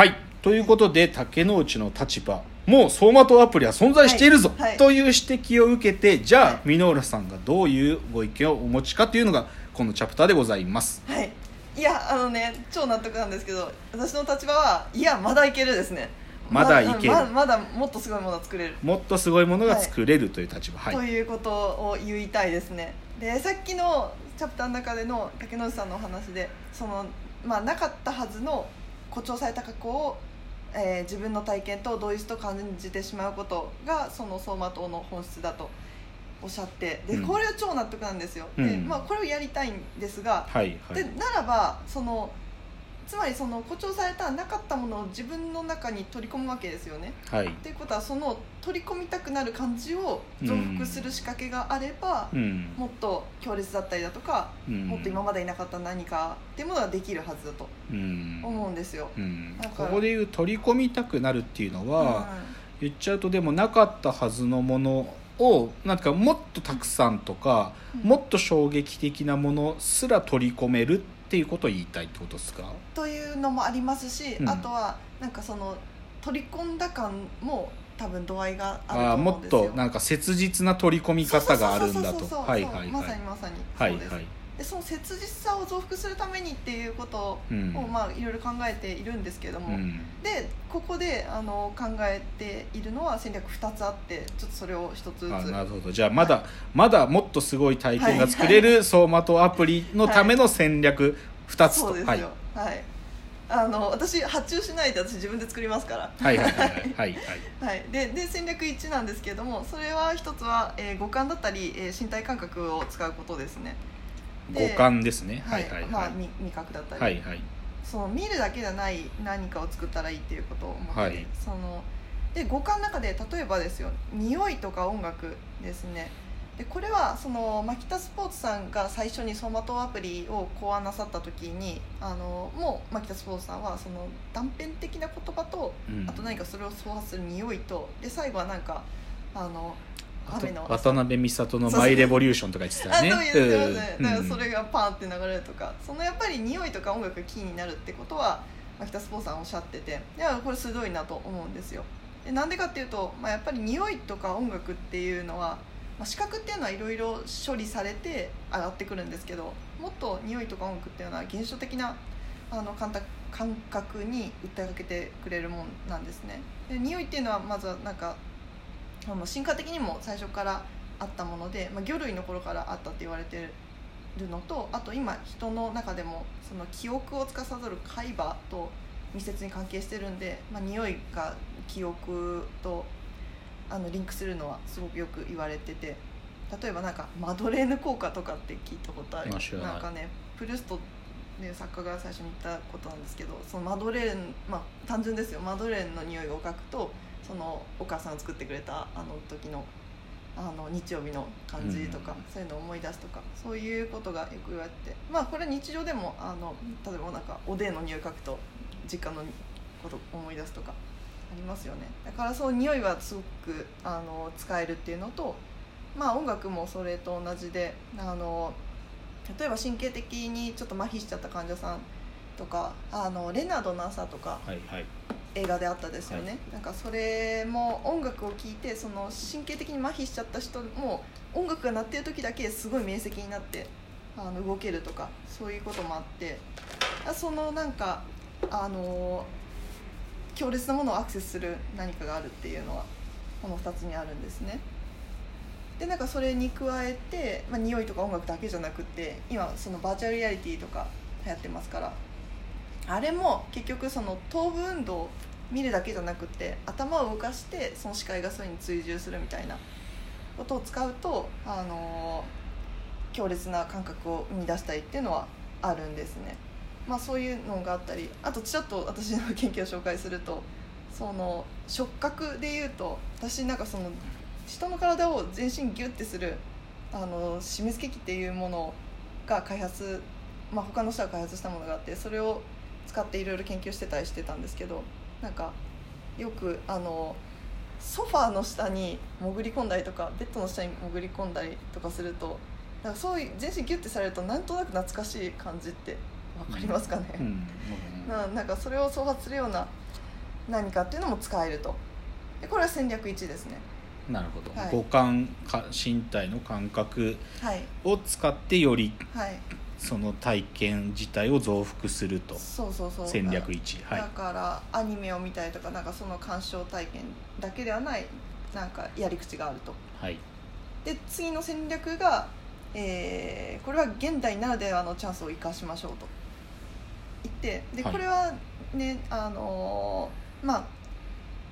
はい。ということで竹之内の立場もう走馬灯アプリは存在しているぞ、はい。はい。という指摘を受けてじゃあ、はい。箕浦さんがどういうご意見をお持ちかというのがこのチャプターでございます。はい。いやあのね超納得なんですけど私の立場はいやまだいけるですね。まだいける。ままだもっとすごいものを作れる。もっとすごいものが作れるという立場。はい、ということを言いたいですね。でさっきのチャプターの中での竹野内さんのお話でその、まあ、なかったはずの誇張された過去を、えー自分の体験と同一と感じてしまうことがその走馬灯の本質だとおっしゃってでうん。これは超納得なんですよ、でうん。まあ、これをやりたいんですが、はいはい。でならばそのつまりその誇張されたなかったものを自分の中に取り込むわけですよね。はい。っていうことはその取り込みたくなる感じを増幅する仕掛けがあれば、うん。もっと強烈だったりだとか、うん。もっと今までいなかった何かっていうものができるはずだとうん。思うんですよ。うん。ここでいう取り込みたくなるっていうのは、言っちゃうとでもなかったはずのものをなん。かもっとたくさんとか、うんもっと衝撃的なものすら取り込めるっていうことを言いたいってことですか？というのもありますし、うん。あとはなんかその取り込んだ感も多分度合いがあるとあーもっ思うんですよ。となんか切実な取り込み方があるんだと。そうそうそうそうはいはいはい。まさにまさに。はいそうです、はいでその切実さを増幅するためにっていうことうん。を、まあいろいろ考えているんですけれども、うん。でここであの考えているのは戦略2つあってちょっとそれを一つずつ。あなるほど。じゃあまだ、まだもっとすごい体験が作れる走馬灯アプリのための戦略2つと、そうですよ。はい、あの私発注しないで私自分で作りますから。はいはいはいはい。はい。はいはい、でで戦略1なんですけれどもそれは一つは、えー五感だったり、えー身体感覚を使うことですね。で五感ですね。ははいいはい。まあ、はい味味覚だったり、はいはい。その見るだけじゃない何かを作ったらいいっていうことを思ってて、はい。そので五感の中で例えばですよ匂いとか音楽ですね。でこれはそのマキタスポーツさんが最初に走馬灯アプリを考案なさった時にあのもうマキタスポーツさんはその断片的な言葉とうん。あと何かそれを創発する匂いとで最後はなんかあの雨の。渡辺美里の「マイ・レボリューション」とか言ってたよね。あそう言ってますね、うん。だからそれがパンって流れるとか、そのやっぱり匂いとか音楽がキーになるってことは牧田スポーツさんおっしゃってて。いやこれ鋭いなと思うんですよ。でなんでかっていうと、まあ、やっぱり匂いとか音楽っていうのは、まあ、視覚っていうのはいろいろ処理されて上がってくるんですけどもっと匂いとか音楽っていうのは現象的なあの感覚感覚に訴えかけてくれるもんなんですね。で匂いっていうのはまずはなんか進化的にも最初からあったもので、まあ、魚類の頃からあったって言われてるのとあと今人の中でもその記憶を司る海馬と密接に関係してるんで、まあ、匂いが記憶とあのリンクするのはすごくよく言われてて例えばなんかマドレーヌ効果とかって聞いたことあるなんかねプルストね作家が最初に言ったことなんですけどそのマドレーヌまあ単純ですよ。マドレーヌの匂いを嗅ぐとそのお母さんが作ってくれたあの時のあの日曜日の感じとか、うんそういうのを思い出すとかそういうことがよく言われてまあこれは日常でもあの例えばなんかおでんの匂い嗅ぐと実家のことを思い出すとかありますよね。だからそう匂いはすごくあの使えるっていうのとまあ音楽もそれと同じであの例えば神経的にちょっと麻痺しちゃった患者さんとかあのレナードの朝とかはいはい映画であったですよね、はい。なんかそれも音楽を聴いてその神経的に麻痺しちゃった人も音楽が鳴ってる時だけすごい明晰になってあの動けるとかそういうこともあって。あそのなんかあの強烈なものをアクセスする何かがあるっていうのはこの2つにあるんですね。でなんかそれに加えて、まあ、匂いとか音楽だけじゃなくって今そのバーチャルリアリティとか流行ってますからあれも結局その頭部運動見るだけじゃなくて頭を動かしてその視界がそれに追従するみたいなことを使うと、あの強烈な感覚を生み出したりっていうのはあるんですね。まあ、そういうのがあったりあとちょっと私の研究を紹介するとその触覚でいうと私なんかその人の体を全身ギュッてするあの締め付け器っていうものが開発、まあ、他の人が開発したものがあってそれを使っていろいろ研究してたりしてたんですけどなんかよくあのソファーの下に潜り込んだりとかベッドの下に潜り込んだりとかするとなんかそういう全身ギュッてされるとなんとなく懐かしい感じってわかりますかね、うん。ななんかそれを創発するような何かっていうのも使えると。でこれは戦略1ですね。なるほど、はい。五感か身体の感覚はい。を使ってよりはいその体験自体を増幅すると。そうそうそう。戦略1はい。だからアニメを見たりとかなんかその鑑賞体験だけではないなんかやり口があると。はい。で次の戦略が、えーこれは現代ならではのチャンスを生かしましょうと。言ってではい。これはね、あのーまあ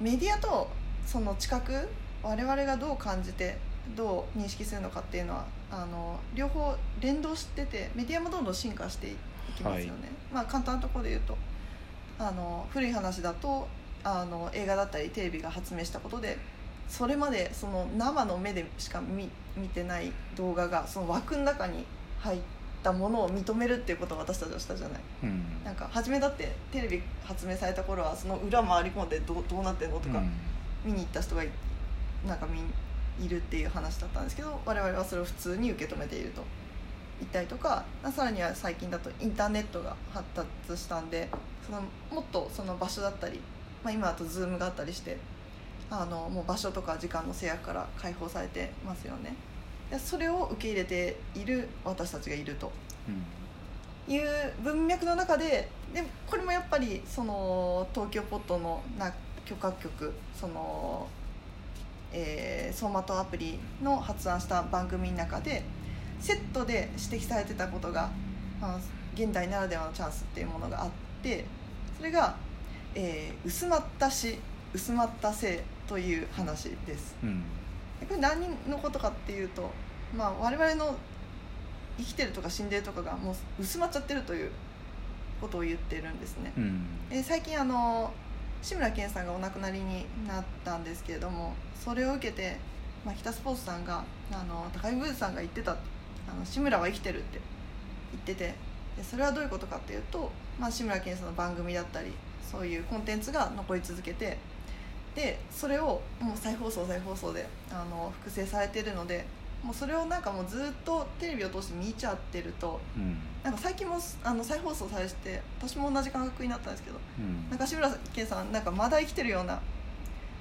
メディアとその知覚我々がどう感じてどう認識するのかっていうのはあの両方連動しててメディアもどんどん進化していきますよね、はい。まあ簡単なところで言うとあの古い話だとあの映画だったりテレビが発明したことでそれまでその生の目でしか見見てない動画がその枠の中に入ったものを認めるっていうことを私たちはしたじゃない。うん。なんか初めだってテレビ発明された頃はその裏回り込んでどうどうなってんのとか、うん。見に行った人がいなんか見いるっていう話だったんですけど我々はそれを普通に受け止めていると。言ったりとかさらには最近だとインターネットが発達したんでそのもっとその場所だったり、まあ、今だと Zoom があったりしてあのもう場所とか時間の制約から解放されてますよね。でそれを受け入れている私たちがいると。うん。いう文脈の中ででこれもやっぱりその東京ポットのな許可局その、えー、走馬灯アプリの発案した番組の中でセットで指摘されてたことが、まあ、現代ならではのチャンスっていうものがあってそれが、えー薄まった死薄まった性という話です。うんでこれ何のことかっていうと、まあ、我々の生きてるとか死んでるとかがもう薄まっちゃってるということを言ってるんですね。うんで最近あの志村けんさんがお亡くなりになったんですけれどもそれを受けて、まあ、北スポーツさんがあの高木ブースさんが言ってたあの志村は生きてるって言っててでそれはどういうことかっていうと、まあ、志村けんさんの番組だったりそういうコンテンツが残り続けてでそれをもう再放送再放送であの複製されてるのでもうそれをなんかもうずっとテレビを通して見ちゃってるとうん。なんか最近もあの再放送されて私も同じ感覚になったんですけどうん。なんか志村けんさんなんかまだ生きてるような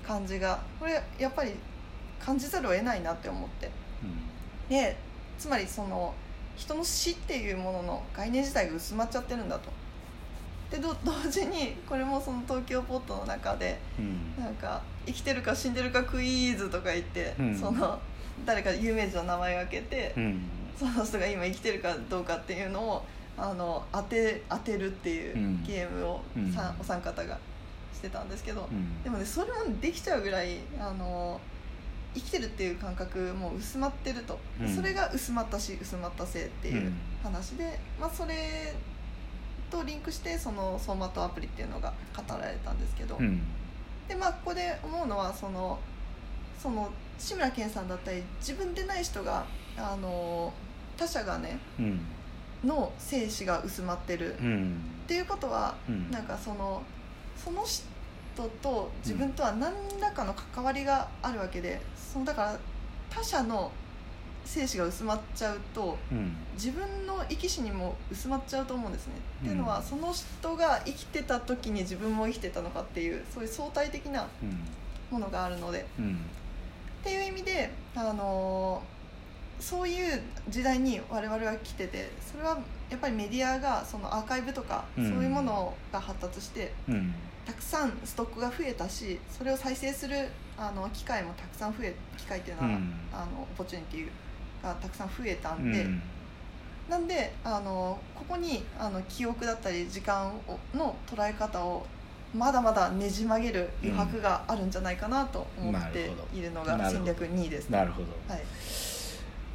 感じがこれやっぱり感じざるを得ないなって思って。でつまりその人の死っていうものの概念自体が薄まっちゃってるんだと。でど 同時にこれもその東京ポットの中でうん。なんか生きてるか死んでるかクイズとか言って、うん。その誰か有名人の名前を挙げて、うん。その人が今生きてるかどうかっていうのをあの当て当てるっていううん。ゲームをうん。さ、お三方がしてたんですけど、うん。でもねそれもできちゃうぐらいあの生きてるっていう感覚も薄まってると、うん。それが薄まったし薄まった性っていううん。話で、まあ、それとリンクしてその走馬灯アプリっていうのが語られたんですけど、うん。でまあここで思うのはそのその志村けんさんだったり自分でない人があの他者がねうん。の生死が薄まってる、っうん。ていうことはうん。なんかそのその人と自分とは何らかの関わりがあるわけでそのだから他者の生死が薄まっちゃうとうん。自分の生き死にも薄まっちゃうと思うんですね。うんっていうのはその人が生きてた時に自分も生きてたのかっていうそういう相対的なうん。ものがあるので。うんっていう意味で、あのそういう時代に我々は来ててそれはやっぱりメディアがそのアーカイブとか、うん。そういうものが発達してうん。たくさんストックが増えたしそれを再生するあの機会もたくさん増え機会っていうのは、うん。あのオポチュニティがたくさん増えたうん。で、なんであのここにあの記憶だったり時間をの捉え方をまだまだねじ曲げる余白があるんじゃないかなと思っているのが戦略2位です、なるほど。はい、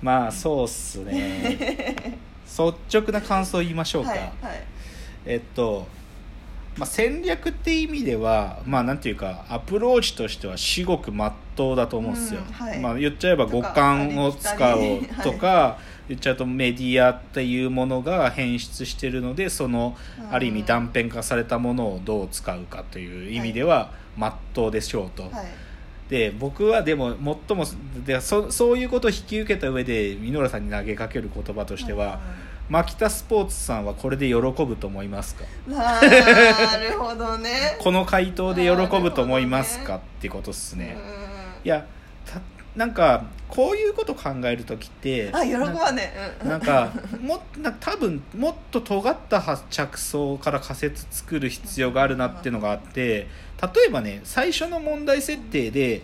まあそうっすね。率直な感想を言いましょうか、はいはい。えっと、まあ、戦略って意味ではまあなんていうかアプローチとしては至極真っ当だと思うんですよ、うんはい。まあ、言っちゃえば五感を使おうとか言っちゃうとメディアっていうものが変質してるのでそのうん。ある意味断片化されたものをどう使うかという意味では真っ当でしょうと、はい。で僕はでも最もでそそういうことを引き受けた上で箕浦さんに投げかける言葉としては、牧田スポーツさんはこれで喜ぶと思いますか？なるほどね。この回答で喜ぶと思いますか、ってことっすね、いやたなんかこういうこと考える時ってあ喜ばねえ。なんかもな多分もっと尖ったは着想から仮説作る必要があるなっていうのがあって例えばね最初の問題設定で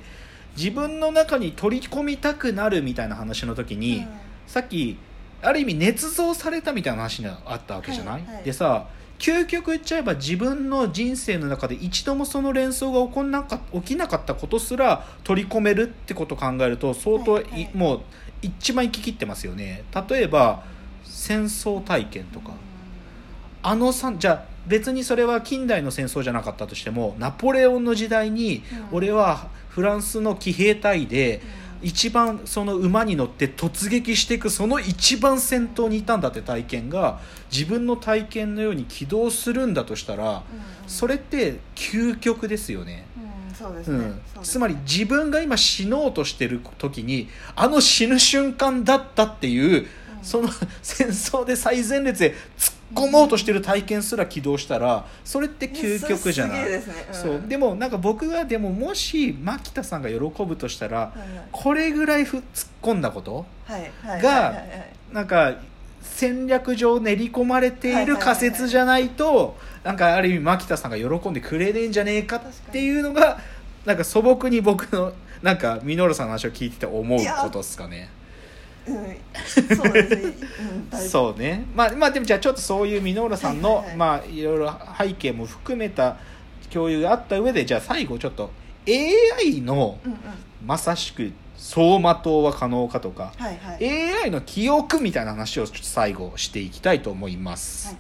自分の中に取り込みたくなるみたいな話の時に、さっきある意味捏造されたみたいな話があったわけじゃない、はいはい。でさ究極言っちゃえば自分の人生の中で一度もその連想が起こんなか起きなかったことすら取り込めるってことを考えると相当い、はいはい。もう一番行き切ってますよね。例えば戦争体験とか。あのさじゃあ別にそれは近代の戦争じゃなかったとしてもナポレオンの時代にうん。俺はフランスの騎兵隊で一番その馬に乗って突撃していくその一番先頭にいたんだって体験が自分の体験のように起動するんだとしたらそれって究極ですよね。つまり自分が今死のうとしてる時にあの死ぬ瞬間だったっていううんその 戦争で最前列で突っ込もうとしてる体験すら起動したらそれって究極じゃない。ね。そう。でもなんか僕がでももし牧田さんが喜ぶとしたらはいこれぐらいふ突っ込んだことがなんか戦略上練り込まれている仮説じゃないとなんかある意味牧田さんが喜んでくれねえんじゃねえかっていうのがなんか素朴に僕のなんかミノルさんの話を聞いてて思うことですかね。うん。そうですね。そうね。まあまあでもじゃあちょっとそういうミノーラさんの、はいはいはい。まあいろいろ背景も含めた共有があった上でじゃあ最後ちょっと AI のうんうん。まさしく走馬灯は可能かとか、はいはい。AI の記憶みたいな話をちょっと最後していきたいと思います。はい